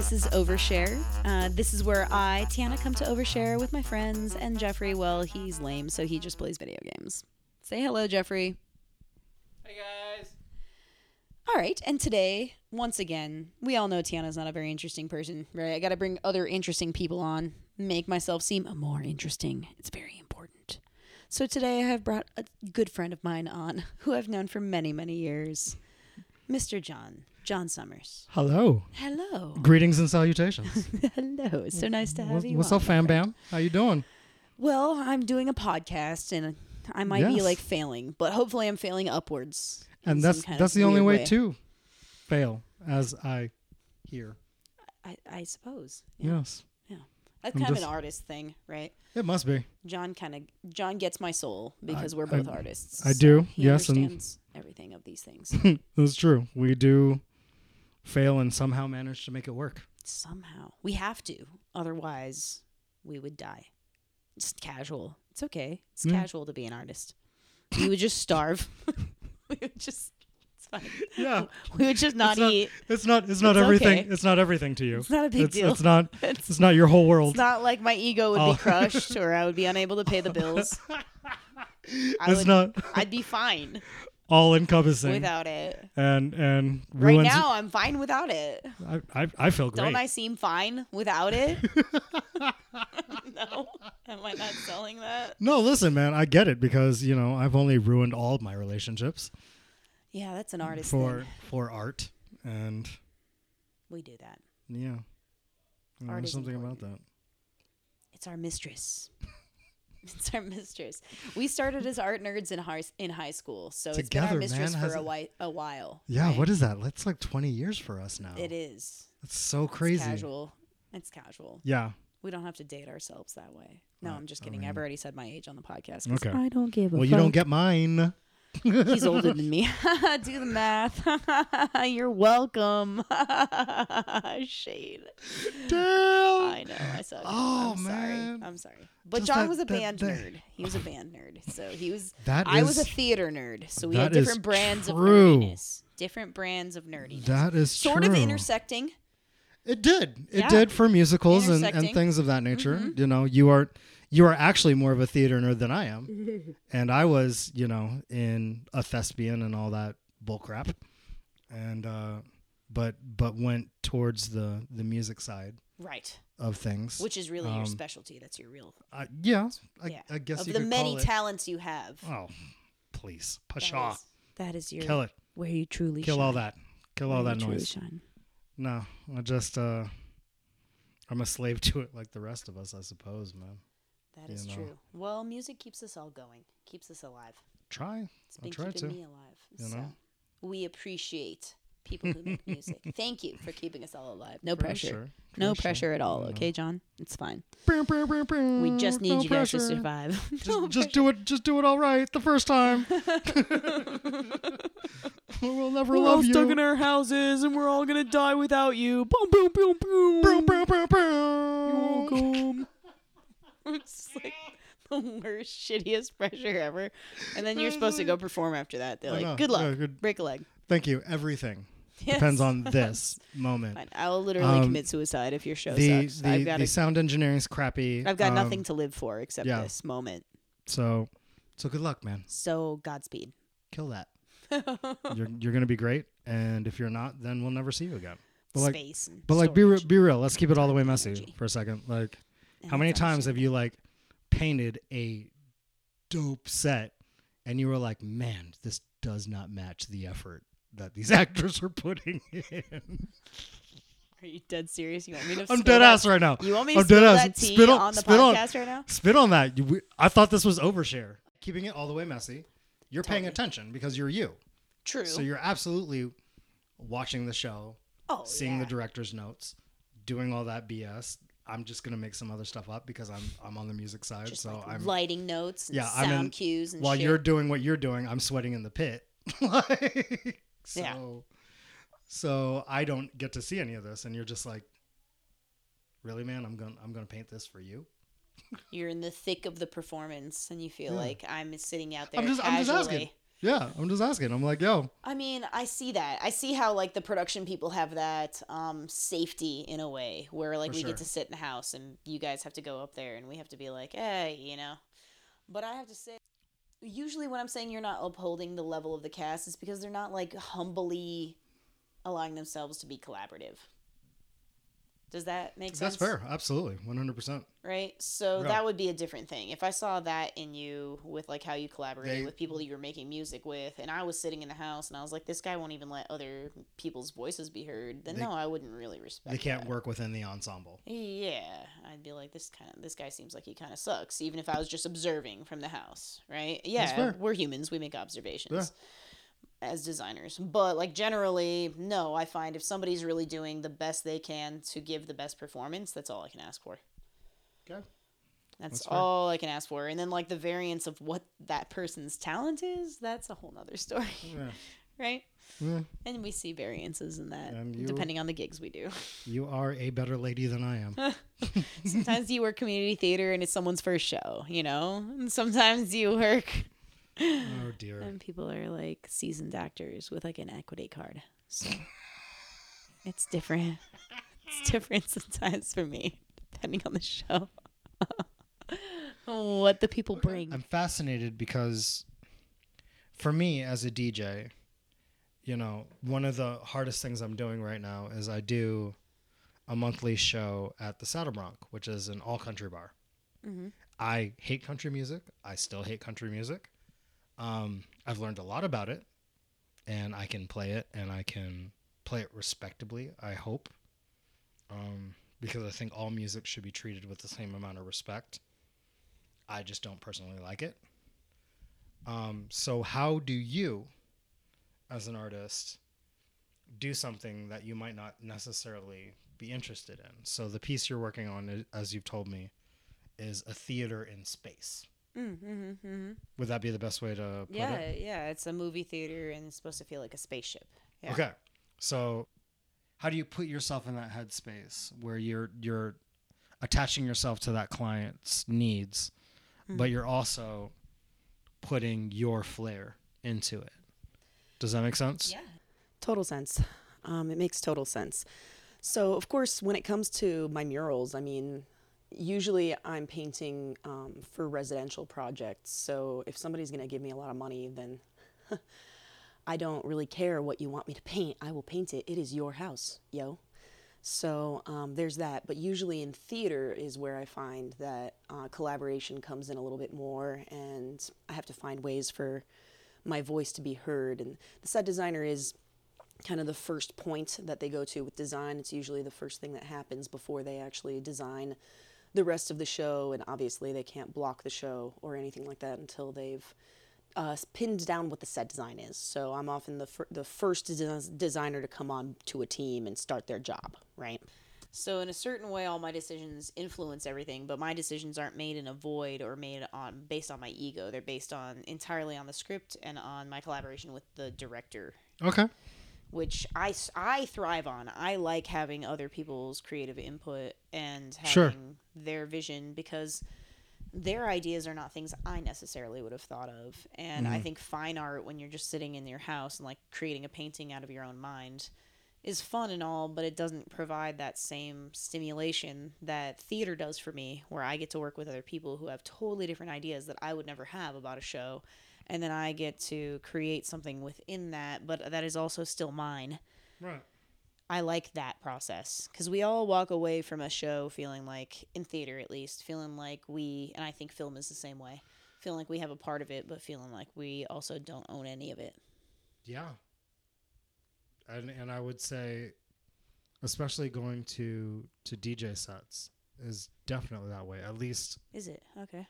Hi, this is Overshare. Uh, this is where I, Tiana, come to overshare with my friends, and Jeffrey, well, he's lame, so he just plays video games. Say hello, Jeffrey. Hey guys. All right, and today, once again, we all know Tiana's not a very interesting person, right? I got to bring other interesting people on, make myself seem more interesting. It's very important. So today, I have brought a good friend of mine on, who I've known for many, many years, Mr. John, John Summers. Hello. Hello. Greetings and salutations. hello. It's so nice to have what's you. what's on, up, fam bam? How you doing? Well, I'm doing a podcast and I might be like failing, but hopefully I'm failing upwards. And that's that's the only weird way, to fail, as I hear. I, I suppose. Yeah. Yes, Yeah. That's I'm kind of an artist thing, right? it must be. John kind of John gets my soul because I- we're I- both artists. I so do, yes, and- everything of these things That's true. We do fail and somehow manage to make it work. somehow. We have to, otherwise we would die. Just casual. It's okay. It's Yeah. casual to be an artist. We would just starve. we would just. It's fine. Yeah, We would just not It's not- eat. it's not it's not It's everything. okay. It's not everything to you. It's not a big it's, deal. it's not It's, it's not your whole world. it's not like my ego would Oh. be crushed or I would be unable to pay the bills. I it's would, not I'd be fine all encompassing without it. and and Right ruins. now, I'm fine without it. I, I I feel great. Don't I seem fine without it? no, am I not selling that? No, listen, man, I get it because you know I've only ruined all my relationships Yeah, that's an artist for thing. for art, and We do that. yeah, You know, Art there's something important. about that. It's our mistress. It's our mistress. We started as art nerds in high in high school, so it's been our Together, mistress man, for a, it- wi- a while. Yeah, right? what is that? That's like 20 years for us now. It is. It's so It's crazy. casual. It's casual. Yeah. We don't have to date ourselves that way. No, Right, I'm just I kidding. mean- I've already said my age on the podcast. Okay. I don't give a Well, you don't get mine. He's older than me. Do the math. You're welcome. Shade. Damn. I know. I suck. Oh, I'm man. sorry. I'm sorry. But Just John that- was a that- band that- nerd. He was a band nerd. So he was. That I was a is- theater nerd. So we had is different brands true. of nerdiness. Different brands of nerdiness. That is sort true. of intersecting. It did. It Yeah. did for musicals and, and Intersecting. Mm-hmm. things of that nature. You know, you are you are actually more of a theater nerd than I am, and I was, you know, in a thespian and all that bullcrap, and uh, but but went towards the the music side Right. of things. Which is really your Um, specialty. That's your real. I, yeah, I, yeah. I guess of you the could many call it. talents you have. oh, please, that pasha, is- that is your kill it, where you truly kill shine. all that, kill all Where that you truly noise. shine. No, I just uh, I'm a slave to it, like the rest of us, I suppose, man. That you is know. true. Well, music keeps us all going, keeps us alive. Try. It's I'll been try keeping to, me alive. you so know? we appreciate people who make music. Thank you for keeping us all alive. No For pressure. sure, No sure, pressure at all. you. Okay, John? It's fine. We just need no you guys to survive. Just, just do it. Just do it all right the first time. we'll never love you. We'll all stuck in our houses and we're all gonna die without you. Boom, boom, boom, boom. Brr, brr, brr, brr. welcome. it's like the worst, shittiest pressure ever. And then you're supposed to go perform after that. They're like, good luck. Good- Break a leg. Thank you. Everything Yes. depends on this moment. Fine. I will literally Um, commit suicide if your show The sucks. the, I've got the a, sound engineering's crappy. I've got um, nothing to live for except yeah. this moment. So so good luck, man. So Godspeed. Kill that. you're you're gonna be great, and if you're not, then we'll never see you again. But like, Space. And but like, be re- be real. Let's keep it all the way messy for a second. Like, And how many times have you like painted a dope set, and you were like, man, this does not match the effort that these actors are putting in. Are you dead serious? You want me to? I'm dead that- ass right now. You want me to I'm spill dead ass. that tea Spit on- on the spit on- podcast right now? Spit on that. You, we, I thought this was overshare. Keeping it all the way messy. You're paying Totally. attention because you're you. True. So you're absolutely watching the show, oh, seeing yeah. the director's notes, doing all that BS. I'm just gonna make some other stuff up because I'm I'm on the music side. Just so like I'm lighting notes and Yeah, sound I'm in- cues and while shit. you're doing what you're doing, I'm sweating in the pit. like, so, Yeah. so I don't get to see any of this, and you're just like, really, man? I'm gonna I'm gonna paint this for you. You're in the thick of the performance, and you feel Yeah. like I'm sitting out there I'm just I'm just casually. asking. Yeah, I'm just asking. I'm like, yo, I mean, I see that. I see how like the production people have that um, safety in a way where like For we sure. get to sit in the house and you guys have to go up there and we have to be like, hey, you know. But I have to say, usually when I'm saying you're not upholding the level of the cast, it's because they're not like humbly allowing themselves to be collaborative. Does that make sense? that's fair. Absolutely, 100. percent right? So Yeah. that would be a different thing. If I saw that in you with like how you collaborated They- with people that you were making music with, and I was sitting in the house and I was like, this guy won't even let other people's voices be heard, then They- no, I wouldn't really respect. They can't that. work within the ensemble. Yeah, I'd be like, this kind of this guy seems like he kind of sucks, even if I was just observing from the house, right? Yeah, fair. we're humans; we make observations Yeah. As designers. But like generally, no, I find if somebody's really doing the best they can to give the best performance, that's all I can ask for. Okay. That's, That's fair. all I can ask for. And then like the variance of what that person's talent is, that's a whole nother story, Yeah. right? Yeah. And we see variances in that you- depending on the gigs we do. You are a better lady than I am. sometimes you work community theater and it's someone's first show, you know? And sometimes you work oh dear. and people are like seasoned actors with like an equity card. So it's different. It's different sometimes for me, depending on the show. what the people bring. I'm fascinated because for me as a DJ, you know, one of the hardest things I'm doing right now is I do a monthly show at the Saddle Bronc, which is an all country bar. Mhm. I hate country music. I still hate country music. Um, I've learned a lot about it, and I can play it, and I can play it respectably. I hope, um, because I think all music should be treated with the same amount of respect. I just don't personally like it. Um, so, how do you, as an artist, do something that you might not necessarily be interested in? So, the piece you're working on, as you've told me, is a theater in space. Mm-hmm, hmm Would that be the best way to put Yeah, it? yeah. It's a movie theater and it's supposed to feel like a spaceship. Yeah. Okay. So, how do you put yourself in that headspace where you're you're attaching yourself to that client's needs, but you're also putting your flair into it? Does that make sense? Yeah. Total sense. Um, it makes total sense. So, of course, when it comes to my murals, I mean, usually I'm painting um, for residential projects. So, if somebody's going to give me a lot of money, then I don't really care what you want me to paint. I will paint it. It is your house, yo. So um, there's that. But usually in theater is where I find that uh, collaboration comes in a little bit more, and I have to find ways for my voice to be heard. And the set designer is kind of the first point that they go to with design. It's usually the first thing that happens before they actually design the rest of the show. And obviously, they can't block the show or anything like that until they've uh, pinned down what the set design is. So I'm often the fir- the first des- designer to come on to a team and start their job, right? So in a certain way, all my decisions influence everything, but my decisions aren't made in a void or made on based on my ego. They're based on entirely on the script and on my collaboration with the director, Okay. Which I, I thrive on. I like having other people's creative input and having Sure. their vision because their ideas are not things I necessarily would have thought of. And I mm-hmm. think fine art, when you're just sitting in your house and like creating a painting out of your own mind, is fun and all, but it doesn't provide that same stimulation that theater does for me, where I get to work with other people who have totally different ideas that I would never have about a show. And then I get to create something within that, but that is also still mine. Right. I like that process because we all walk away from a show feeling like, in theater at least, feeling like we, and I think film is the same way, feeling like we have a part of it, but feeling like we also don't own any of it. Yeah. And and I would say especially going to to DJ sets is definitely that way. At least Is it? Okay.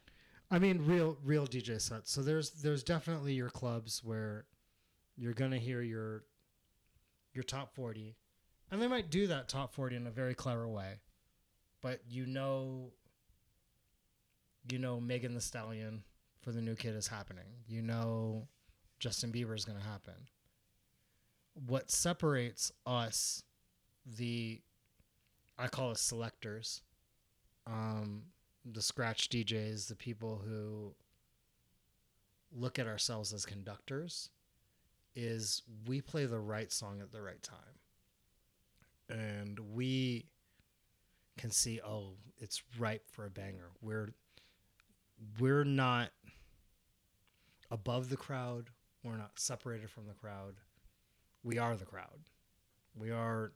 I mean real real DJ sets. So there's there's definitely your clubs where you're to hear your your top 40 and they might do that top 40 in a very clever way. But you know you know Megan Thee Stallion for the new kid is happening. You know Justin Bieber is to happen. What separates us, the I call us selectors, um, the scratch DJs, the people who look at ourselves as conductors is we play the right song at the right time. And we can see, oh, it's ripe for a banger. We're we're not above the crowd. We're not separated from the crowd. We are the crowd. We are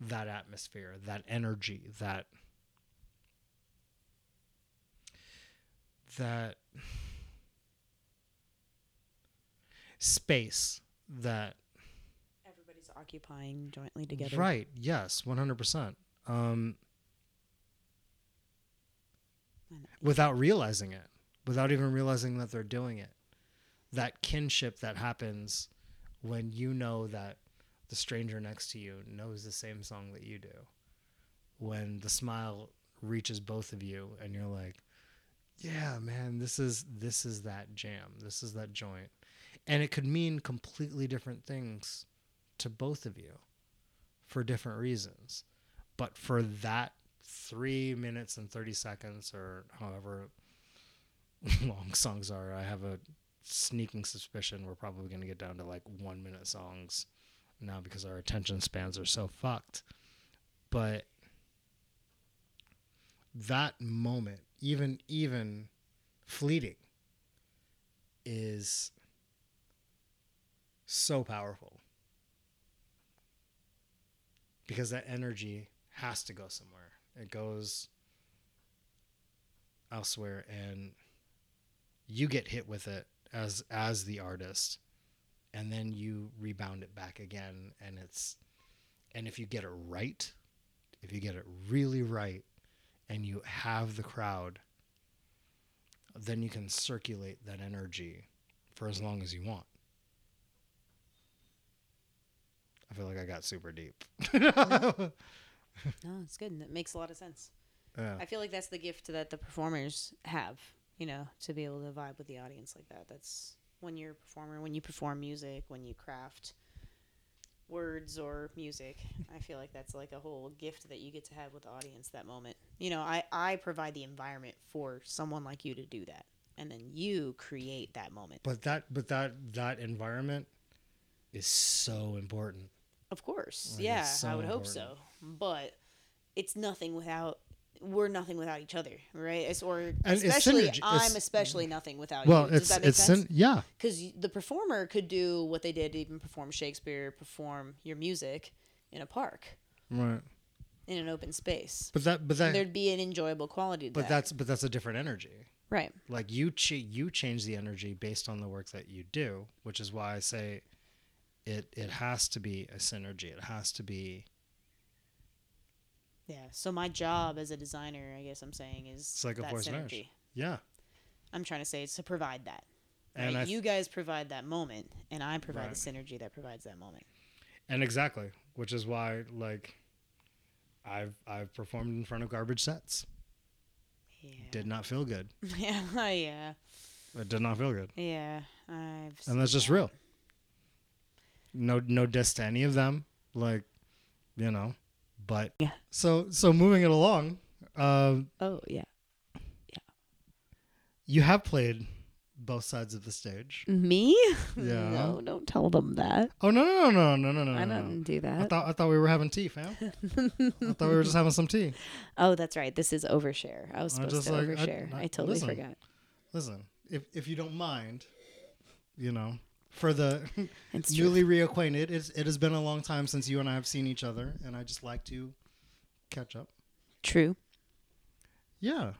that atmosphere, that energy, that that space that Everybody's occupying jointly together. right yes 100% um without realizing it without even realizing that they're doing it. That kinship that happens when you know that the stranger next to you knows the same song that you do. When the smile reaches both of you and you're like yeah man this is this is that jam. This is that joint. And it could mean completely different things to both of you for different reasons. But for that three minutes and 30 seconds or however long songs are i have a sneaking suspicion we're probably going to get down to like one minute songs now because our attention spans are so fucked. But that moment even even fleeting is so powerful. Because that energy has to go somewhere. It goes elsewhere and you get hit with it as as the artist and then you rebound it back again and it's and if you get it right if you get it really right and you have the crowd then you can circulate that energy for as long as you want i feel like i got super deep No, it's good. and It makes a lot of sense. yeah. I feel like that's the gift that the performers have, you know, to be able to vibe with the audience like that. That's when you're a performer, when you perform music, when you craft words or music. I feel like that's like a whole gift that you get to have with the audience that moment. You know, I, I provide the environment for someone like you to do that. And then you create that moment. but that but that that environment is so important Of course. Like, yeah, it's I so would hope so. But it's nothing without we're nothing without each other, right? It's, or And especially synergy. I'm especially nothing without well you. Does it's that make it's sense? syn- yeah Because the performer could do what they did, even perform Shakespeare, perform your music in a park, right in an open space. but that but that There'd be an enjoyable quality to but that. that's but that's a different energy right. like you ch- you change the energy based on the work that you do which is why i say it it has to be a synergy it has to be Yeah. So my job as a designer, I guess I'm saying, is like that synergy. yeah I'm trying to say it's to provide that. And right? Th- you guys provide that moment, and I provide Right. the synergy that provides that moment. and exactly which is why like i've i've performed in front of garbage sets Yeah. did not feel good yeah. Yeah. it did not feel good Yeah. I've. and that's just that. real no no diss to any of them like you know but Yeah. so so moving it along uh Oh yeah. Yeah. You have played both sides of the stage Me? Yeah. No, don't tell them that. oh no no no no no no no I no, didn't do I that. thought I thought we were having tea, fam. I thought we were just having some tea. oh, that's right. This is overshare. I was supposed just to like, I- overshare. I, I- totally listen. forgot. Listen, if if you don't mind, you know, for the newly reacquainted, it's, it has been a long time since you and I have seen each other, and I just like to catch up. True. Yeah.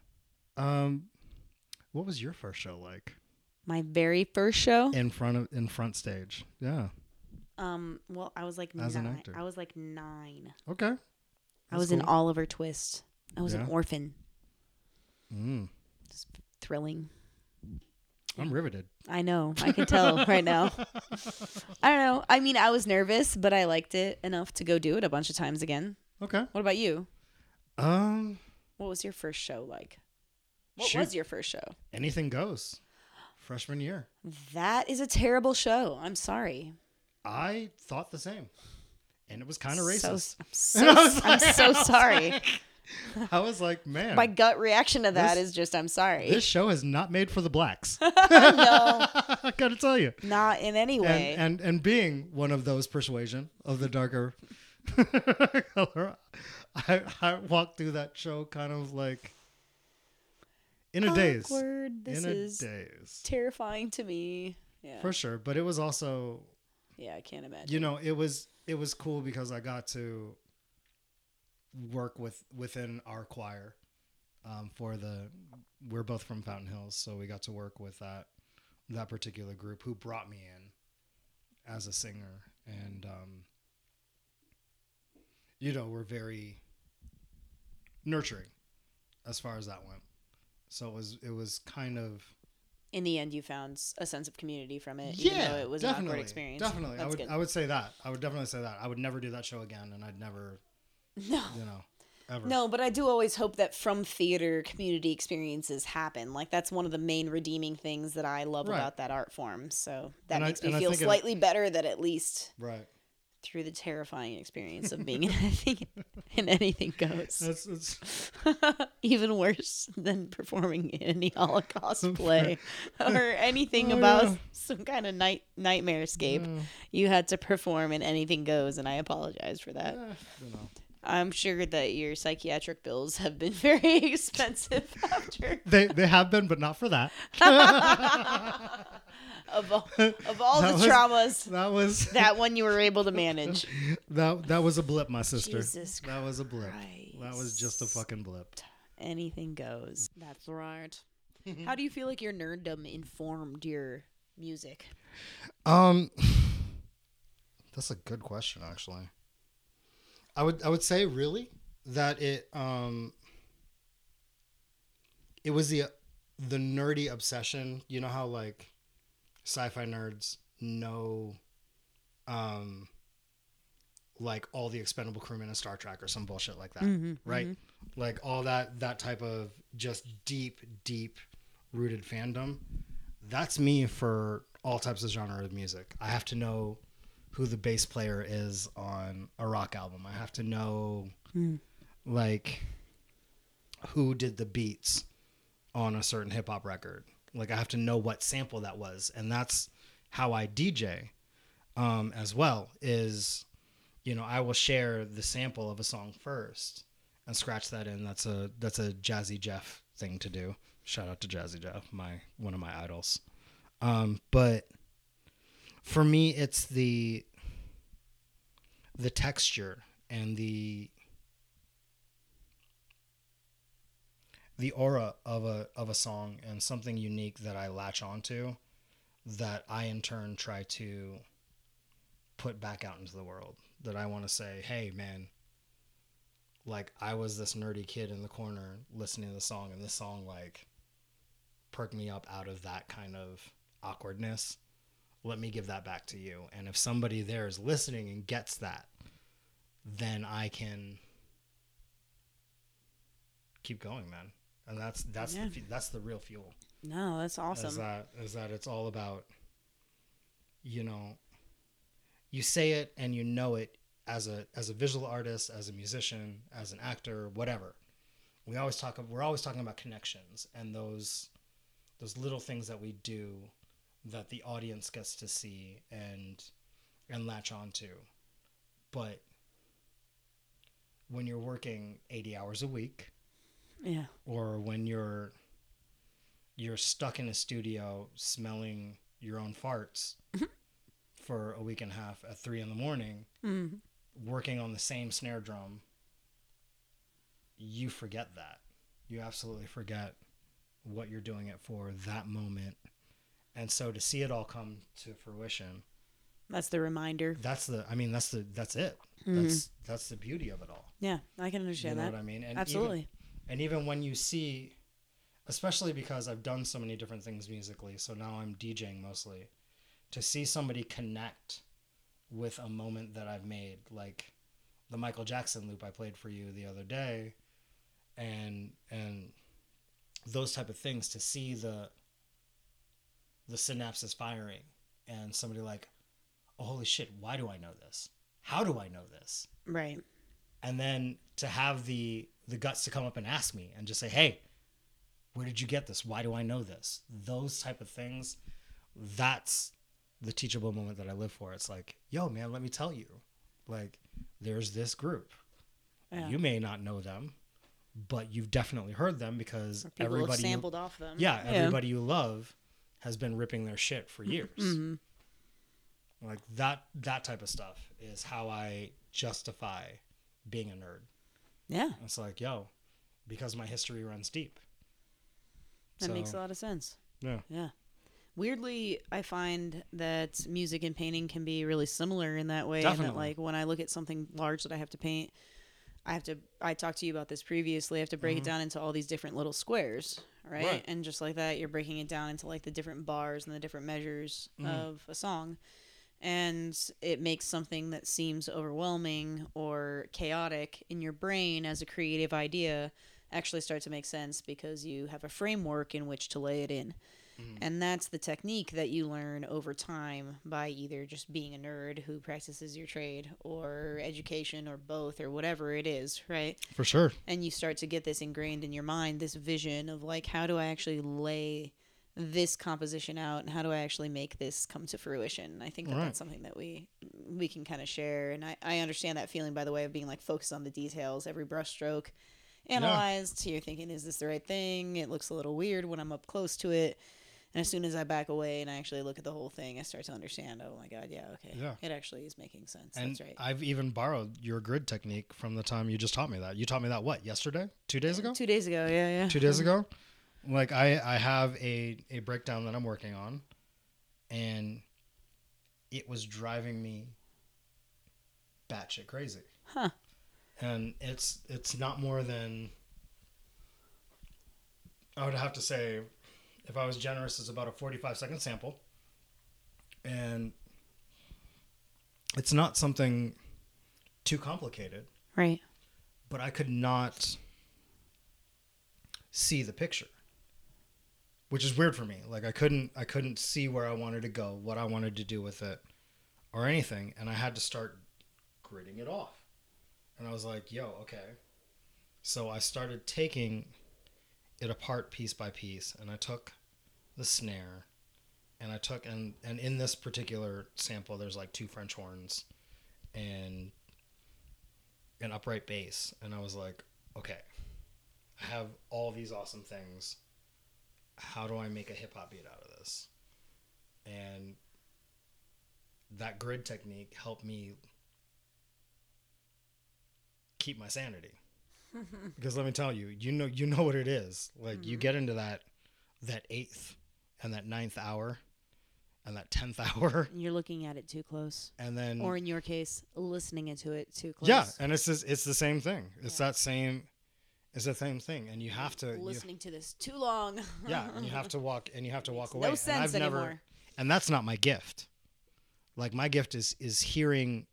Um, what was your first show like My very first show. in front of in front stage? Yeah. Um. Well, I was like As an nine. actor. I was like nine. Okay. I That's was in. Oliver Twist. I was an orphan. Mm, Just thrilling. I'm riveted. I know. I can tell right now. I don't know. I mean, I was nervous, but I liked it enough to go do it a bunch of times again. Okay. What about you? Um, What was your first show like? What Shoot. was your first show? anything goes. Freshman year. That is a terrible show. I'm sorry. I thought the same, and it was kind of So- racist. I'm so, I'm so sorry. I was like, man, My gut reaction to that is This- just, I'm sorry. this show is not made for the blacks. no, I gotta tell you. not in any way. And, and and being one of those persuasion of the darker color, I I walked through that show kind of like in a daze. This in a is daze. terrifying to me. Yeah. For sure. But it was also yeah, I can't imagine. you know, it was it was cool because I got to work with within our choir um, for the we're both from Fountain Hills, so we got to work with that that particular group who brought me in as a singer and um, you know we're very nurturing as far as that went so it was it was kind of in the end, you found a sense of community from it. even yeah though it was definitely an awkward experience. definitely i would good. i would say that i would definitely say that i would never do that show again and i'd never no. you know ever No, but I do always hope that from theater, community experiences happen. Like that's one of the main redeeming things that I love Right. about that art form. So that And I- makes me feel think it- slightly better that at least right through the terrifying experience of being in anything, in anything goes, that's, that's even worse than performing in any Holocaust play or anything Oh, about yeah. some kind of night nightmare escape. Yeah. You had to perform in anything goes, and I apologize for that. Eh, know I'm sure that your psychiatric bills have been very expensive after they they have been but not for that of all, of all the was- traumas. that was That one you were able to manage. that that was a blip my sister Jesus that was a blip that was just a fucking blip Anything goes. That's right. How do you feel like your nerddom informed your music? Um, that's a good question, actually. I would I would say really that it um it was the the nerdy obsession. You know how like sci-fi nerds know um like all the expendable crewmen in Star Trek or some bullshit like that, right? Like all that that type of just deep deep rooted fandom. That's me for all types of genre of music. I have to know who the bass player is on a rock album. I have to know like who did the beats on a certain hip hop record. Like I have to know what sample that was, and that's how I DJ um, as well. Is you know I will share the sample of a song first and scratch that in. That's a that's a Jazzy Jeff thing to do. Shout out to Jazzy Jeff, my one of my idols. Um, but for me, it's the the texture and the the aura of a of a song and something unique that I latch onto that I in turn try to put back out into the world. That I want to say hey man like I was this nerdy kid in the corner listening to the song and this song like perked me up out of that kind of awkwardness let me give that back to you and if somebody there is listening and gets that then I can keep going man and that's that's Yeah. the, that's the real fuel No, that's awesome. is that is that it's all about you know you say it and you know it as a as a visual artist as a musician as an actor whatever we always talk we're always talking about connections and those those little things that we do that the audience gets to see and and latch onto but when you're working 80 hours a week yeah. or when you're you're stuck in a studio smelling your own farts for a week and a half at three in the morning Mm. working on the same snare drum you forget that you absolutely forget what you're doing it for that moment and so to see it all come to fruition That's the reminder. that's the i mean that's the that's it mm-hmm. that's that's the beauty of it all Yeah, I can understand you know that. what i mean and even- Absolutely. and even when you see especially because i've done so many different things musically so now i'm djing mostly to see somebody connect with a moment that i've made like the michael jackson loop i played for you the other day and and those type of things to see the the synapses firing and somebody like oh holy shit why do i know this how do i know this Right. and then to have the the guts to come up and ask me and just say, "Hey, where did you get this? Why do I know this?" Those type of things. That's the teachable moment that I live for. It's like, yo, man, let me tell you, like, there's this group. Yeah. You may not know them, but you've definitely heard them because Or people have everybody you- sampled off them. yeah, everybody you love has been ripping their shit for years. Mhm. Like that that type of stuff is how I justify being a nerd. Yeah, It's like, yo, because my history runs deep. that makes a lot of sense. Yeah. Yeah. Weirdly, I find that music and painting can be really similar in that way. And that, like, when I look at something large that I have to paint, I have to. I talked to you about this previously. I have to break it down into all these different little squares, right? Mm-hmm. Right. And just like that, you're breaking it down into like the different bars and the different measures Mm-hmm. of a song, and it makes something that seems overwhelming or chaotic in your brain as a creative idea actually start to make sense because you have a framework in which to lay it in. Mm-hmm. And that's the technique that you learn over time by either just being a nerd who practices your trade or education or both or whatever it is, right? For sure. And you start to get this ingrained in your mind, this vision of like, how do I actually lay this composition out and how do I actually make this come to fruition? I think that Right. that's something that we we can kind of share. And I, I understand that feeling, by the way, of being like focused on the details, every brushstroke analyzed. So you're thinking, is this the right thing? It looks a little weird when I'm up close to it. And as soon as I back away and I actually look at the whole thing, I start to understand. Oh my god, yeah, okay, Yeah. it actually is making sense. And That's right. I've even borrowed your grid technique from the time you just taught me that. You taught me that what, yesterday? Two days ago? Two days ago, yeah, yeah. two days mm-hmm. ago. Like I, I have a, a breakdown that I'm working on, and it was driving me batshit crazy. Huh. And it's it's not more than I would have to say, if I was generous, it's about a 45 second sample, and it's not something too complicated Right. but I could not see the picture. Which is weird for me. Like I couldn't I couldn't see where I wanted to go, what I wanted to do with it or anything, and I had to start gritting it off. And I was like, "Yo, okay." So I started taking it apart piece by piece, and I took the snare and I took and and in this particular sample there's like two French horns and an upright bass and I was like, okay, I have all these awesome things. How do I make a hip hop beat out of this? And that grid technique helped me keep my sanity. Because let me tell you, you know you know what it is. Like you mm-hmm. get into that that eighth and that ninth hour and that tenth hour You're looking at it too close, and then or in your case, listening into it too close. yeah, and it's just, it's the same thing. It's that same it's the same thing, and you have to you, listening to this too long. yeah, and you have to walk and you have to walk away. no and sense I've never anymore. and that's not my gift. Like my gift is is hearing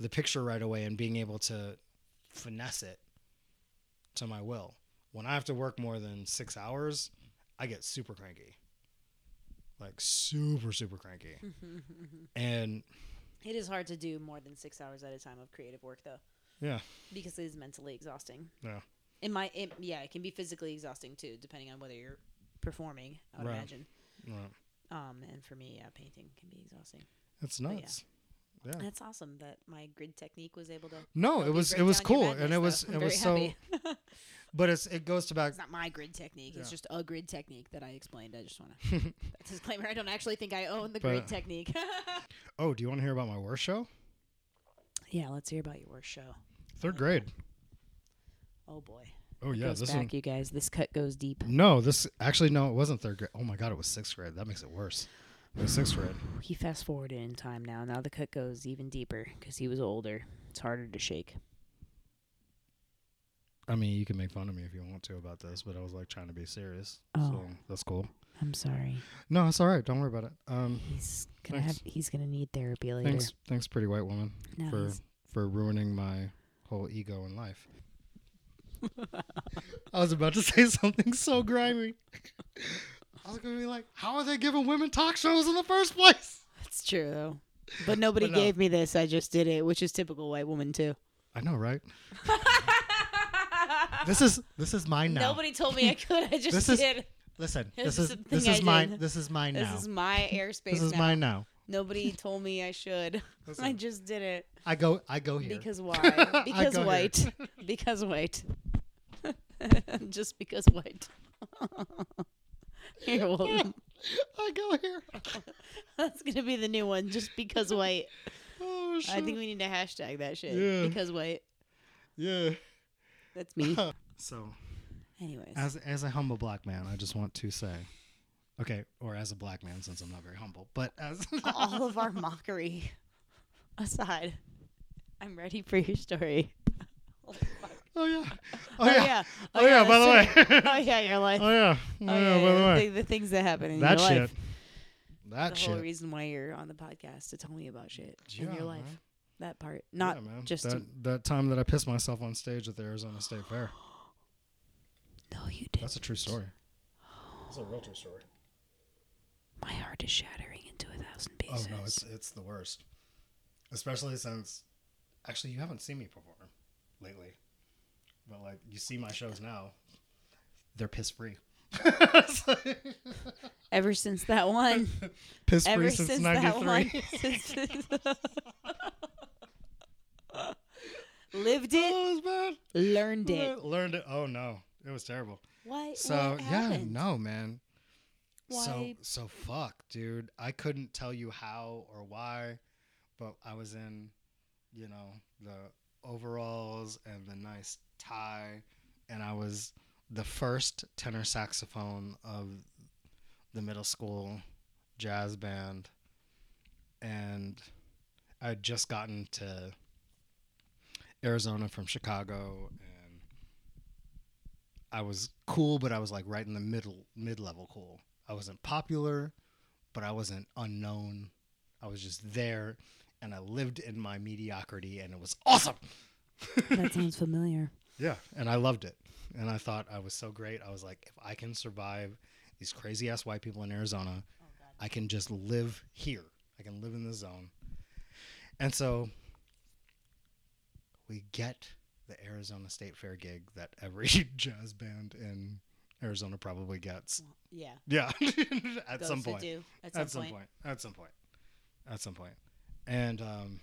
the picture right away and being able to finesse it to my will. When I have to work more than 6 hours, I get super cranky. Like super super cranky. and It is hard to do more than six hours at a time of creative work, though, yeah, because it is mentally exhausting. yeah. It might, it, yeah, it can be physically exhausting too, depending on whether you're performing. I would Right. imagine. Right. Um, and for me, yeah, painting can be exhausting. Yeah. nuts. Yeah. That's awesome that my grid technique was able to. No, it was it was cool and it was it was so but it's it goes to back It's not my grid technique. It's just a grid technique that I explained. I just want to disclaimer. I don't actually think I own the grid technique. Oh, do you want to hear about my worst show? yeah, let's hear about your worst show. Third grade. Oh boy. Oh yeah, this back, one. you guys. This cut goes deep. No, this actually no, it wasn't third grade. Oh my god, it was sixth grade. That makes it worse. Was sixth grade. He fast forwarded in time now. Now the cut goes even deeper because he was older. It's harder to shake. I mean, you can make fun of me if you want to about this, but I was like trying to be serious. Oh. So that's cool. I'm sorry. No, it's all right. Don't worry about it. Um, He's gonna Thanks. have. He's gonna need therapy later. thanks, thanks, pretty white woman, No, for for ruining my whole ego in life. I was about to say something so grimy. I was gonna be like, "How are they giving women talk shows in the first place?" That's true though. But nobody But no. gave me this. I just did it, which is typical white woman too. I know, right? this is this is mine now. Nobody told me I could. I just This is- did. Listen, This this is is the this thing is I mine. did. This is mine This now. is my airspace This is now. mine now. Nobody told me I should. I just did it. I go I go here. Because why? Because go here. white. because white. just because white. Welcome. I go here. That's gonna be the new one. Just because white. Oh shit. I think we need to hashtag that shit. Yeah. Because white. yeah. That's me. So, Anyways. as as a humble black man, I just want to say, okay, or as a black man, since I'm not very humble, but as all of our mockery aside, I'm ready for your story. Oh, oh, oh yeah, Oh, yeah. oh yeah. By the way, oh yeah, your life. oh yeah, oh, Oh, yeah. By the way, The, things that happen in that your shit, life. that the whole reason why you're on the podcast to tell me about shit in your life. man. That part, not just that that time that I pissed myself on stage at the Arizona State Fair. no, you did. That's a true story. That's a real true story. My heart is shattering into a thousand pieces. Oh no, it's it's the worst. Especially since actually you haven't seen me perform lately. But like you see my shows now. They're piss free. Ever since that one, piss free ever since since ninety that one, lived it, Oh, it was bad. learned it. Learned it. Oh no. It was terrible. Why? So what yeah, no man. So so fuck, dude. I couldn't tell you how or why, but I was in, you know, the overalls and the nice tie, and I was the first tenor saxophone of the middle school jazz band, and I had just gotten to Arizona from Chicago, and I was cool, but I was like right in the middle, mid level cool. I wasn't popular, but I wasn't unknown. I was just there, and I lived in my mediocrity, and it was awesome. That sounds familiar. Yeah, and I loved it. And I thought I was so great. I was like, if I can survive these crazy ass white people in Arizona, oh, I can just live here. I can live in the zone. And so we get the Arizona State Fair gig that every jazz band in Arizona probably gets. Yeah. Yeah, at some to point. do at some, At some point. point. At some point. At some point. And um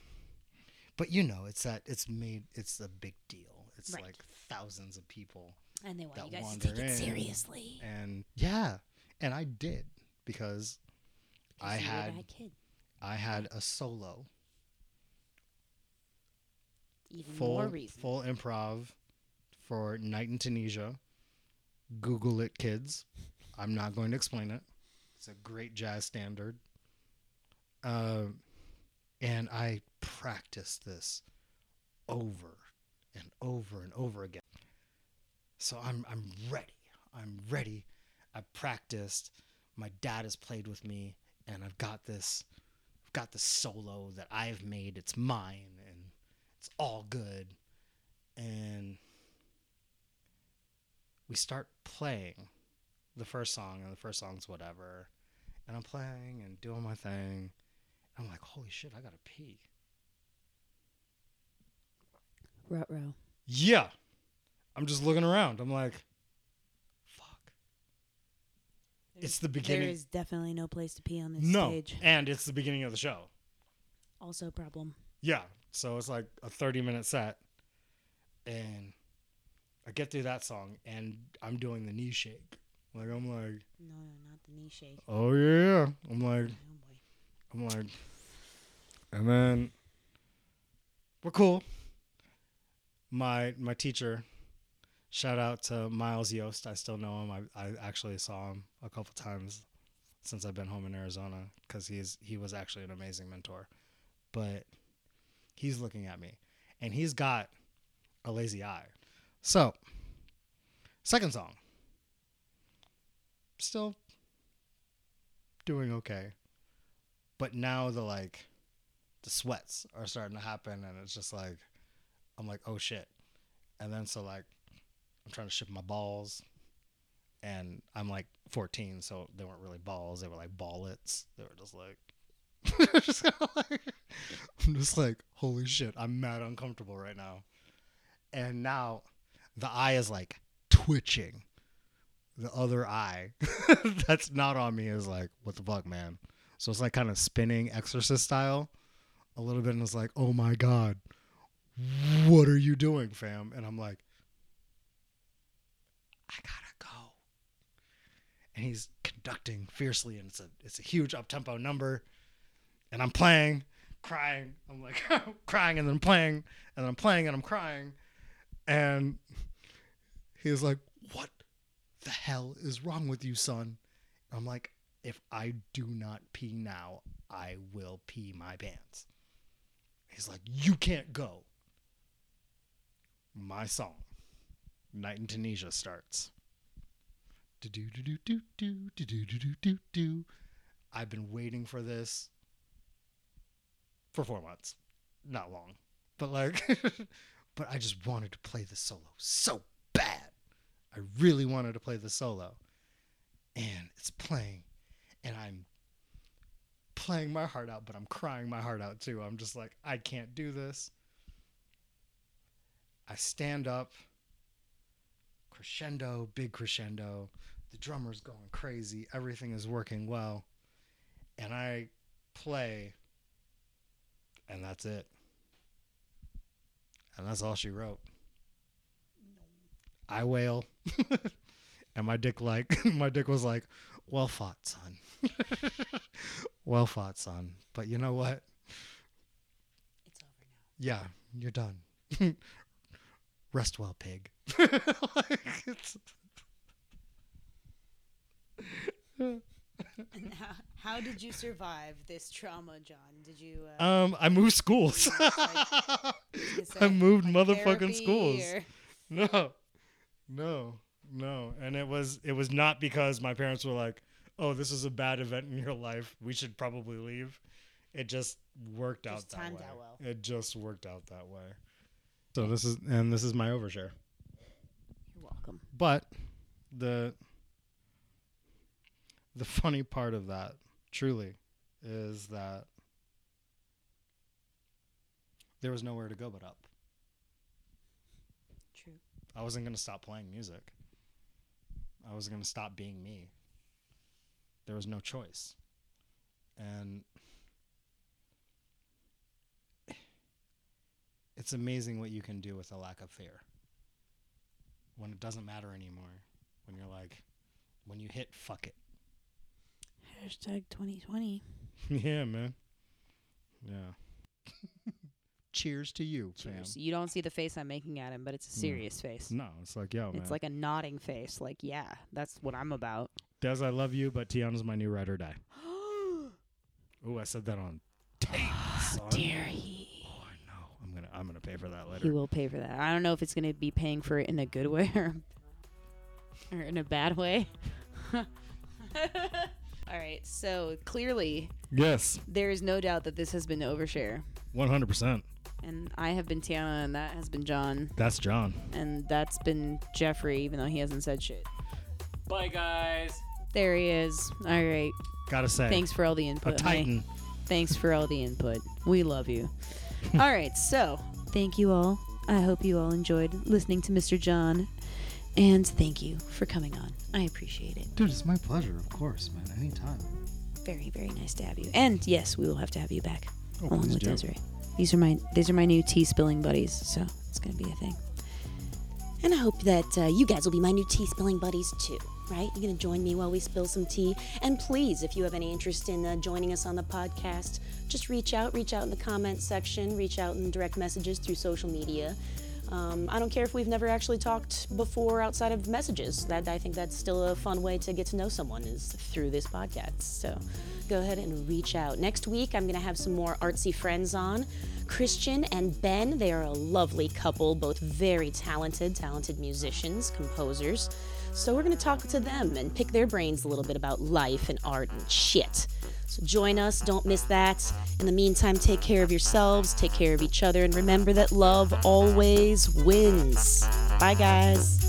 but you know, it's that it's made it's a big deal. It's Right. like thousands of people And they want that you guys to take it seriously. and yeah, and I did because I 'Cause you were had. I had a solo Even full more reason. full improv for Night in Tunisia. Google it, kids. I'm not going to explain it. It's a great jazz standard. Uh, and I practiced this over and over and over again. So I'm I'm ready. I'm ready. I practiced. My dad has played with me, and I've got this. I've got this solo that I've made. It's mine, and it's all good. And we start playing the first song, and the first song's whatever. And I'm playing and doing my thing. I'm like, holy shit, I gotta pee. Rut row. Yeah. I'm just looking around. I'm like, fuck. It's the beginning. There is definitely no place to pee on this no. stage. And it's the beginning of the show. Also a problem. Yeah. So it's like a 30 minute set. And I get through that song and I'm doing the knee shake. Like, I'm like, No, no, not the knee shake. oh yeah. I'm like, Oh. I'm like, and then we're cool. My my teacher, shout out to Miles Yost. I still know him. I, I actually saw him a couple times since I've been home in Arizona because he's he was actually an amazing mentor. But he's looking at me, and he's got a lazy eye. So, second song, still doing okay but now the like the sweats are starting to happen and it's just like i'm like oh shit and then so like i'm trying to ship my balls and i'm like 14 so they weren't really balls they were like ballets they were just like just like i'm just like holy shit i'm mad uncomfortable right now and now the eye is like twitching. The other eye that's not on me is like, what the fuck, man? So it's like kind of spinning exorcist style a little bit and it's like, oh my God, what are you doing, fam? And I'm like, I gotta go. And he's conducting fiercely and it's a it's a huge up tempo number. And I'm playing, crying. I'm like crying and then playing, and then I'm playing and I'm crying. And he was like, What the hell is wrong with you, son? I'm like, if I do not pee now, I will pee my pants. He's like, You can't go. My song, Night in Tunisia, starts. I've been waiting for this for four months. Not long. But like but I just wanted to play the solo so bad. I really wanted to play the solo. And it's playing and I'm playing my heart out, but I'm crying my heart out too. I'm just like, I can't do this. I stand up, crescendo, big crescendo. The drummer's going crazy. Everything is working well. And I play, and that's it. And that's all she wrote. I wail. and my dick like my dick was like, well fought, son. well fought, son. But you know what? It's over now. Yeah, you're done. Rest well, pig. Like, how, how did you survive this trauma, John? Did you? Uh, um, I moved schools. Were you just, gonna say, I moved like, motherfucking schools. or- No, no, no. And it was it was not because my parents were like, "Oh, this is a bad event in your life. We should probably leave." It just worked out Just that timed way. out well. It just worked out that way. So this is and this is my overshare. You're welcome. But the the funny part of that truly is that there was nowhere to go but up. True. I wasn't going to stop playing music. I wasn't going to stop being me. There was no choice. And it's amazing what you can do with a lack of fear. When it doesn't matter anymore. When you're like, when you hit fuck it. Hashtag 2020. yeah, man. Yeah. Cheers to you, Cheers. You don't see the face I'm making at him, but it's a No. serious face. No, it's like, yo, man. It's like a nodding face. Like, yeah, that's what I'm about. Des, I love you, but Tiana's my new ride or die. oh, I said that on tape, son. Dare he? Oh, I know. I'm gonna, I'm gonna pay for that later. He later. will pay for that. I don't know if it's going to be paying for it in a good way or, or in a bad way. All right. So clearly, Yes, there is no doubt that this has been overshare. 100. percent And I have been Tiana, and that has been John, That's John. and that's been Jeffrey, even though he hasn't said shit. Bye, guys. There he is. All right. Gotta say, Thanks for all the input. honey. titan. Thanks for all the input. We love you. all right, so thank you all. I hope you all enjoyed listening to Mr. John. And thank you for coming on. I appreciate it. Dude, it's my pleasure. Of course, man. Anytime. Very, very nice to have you. And yes, we will have to have you back Oh, along with do. Desiree. These are my these are my new tea spilling buddies, so it's gonna be a thing. And I hope that uh, you guys will be my new tea spilling buddies too, right? You're going to join me while we spill some tea. And please, if you have any interest in uh, joining us on the podcast, just reach out. Reach out in the comments section, reach out in direct messages through social media. Um, I don't care if we've never actually talked before outside of messages. That I think that's still a fun way to get to know someone is through this podcast. So go ahead and reach out. Next week, I'm going to have some more artsy friends on. Christian and Ben, they are a lovely couple, both very talented, talented musicians, composers. So we're going to talk to them and pick their brains a little bit about life and art and shit. So join us, don't miss that. In the meantime, take care of yourselves, take care of each other, and remember that love always wins. Bye, guys.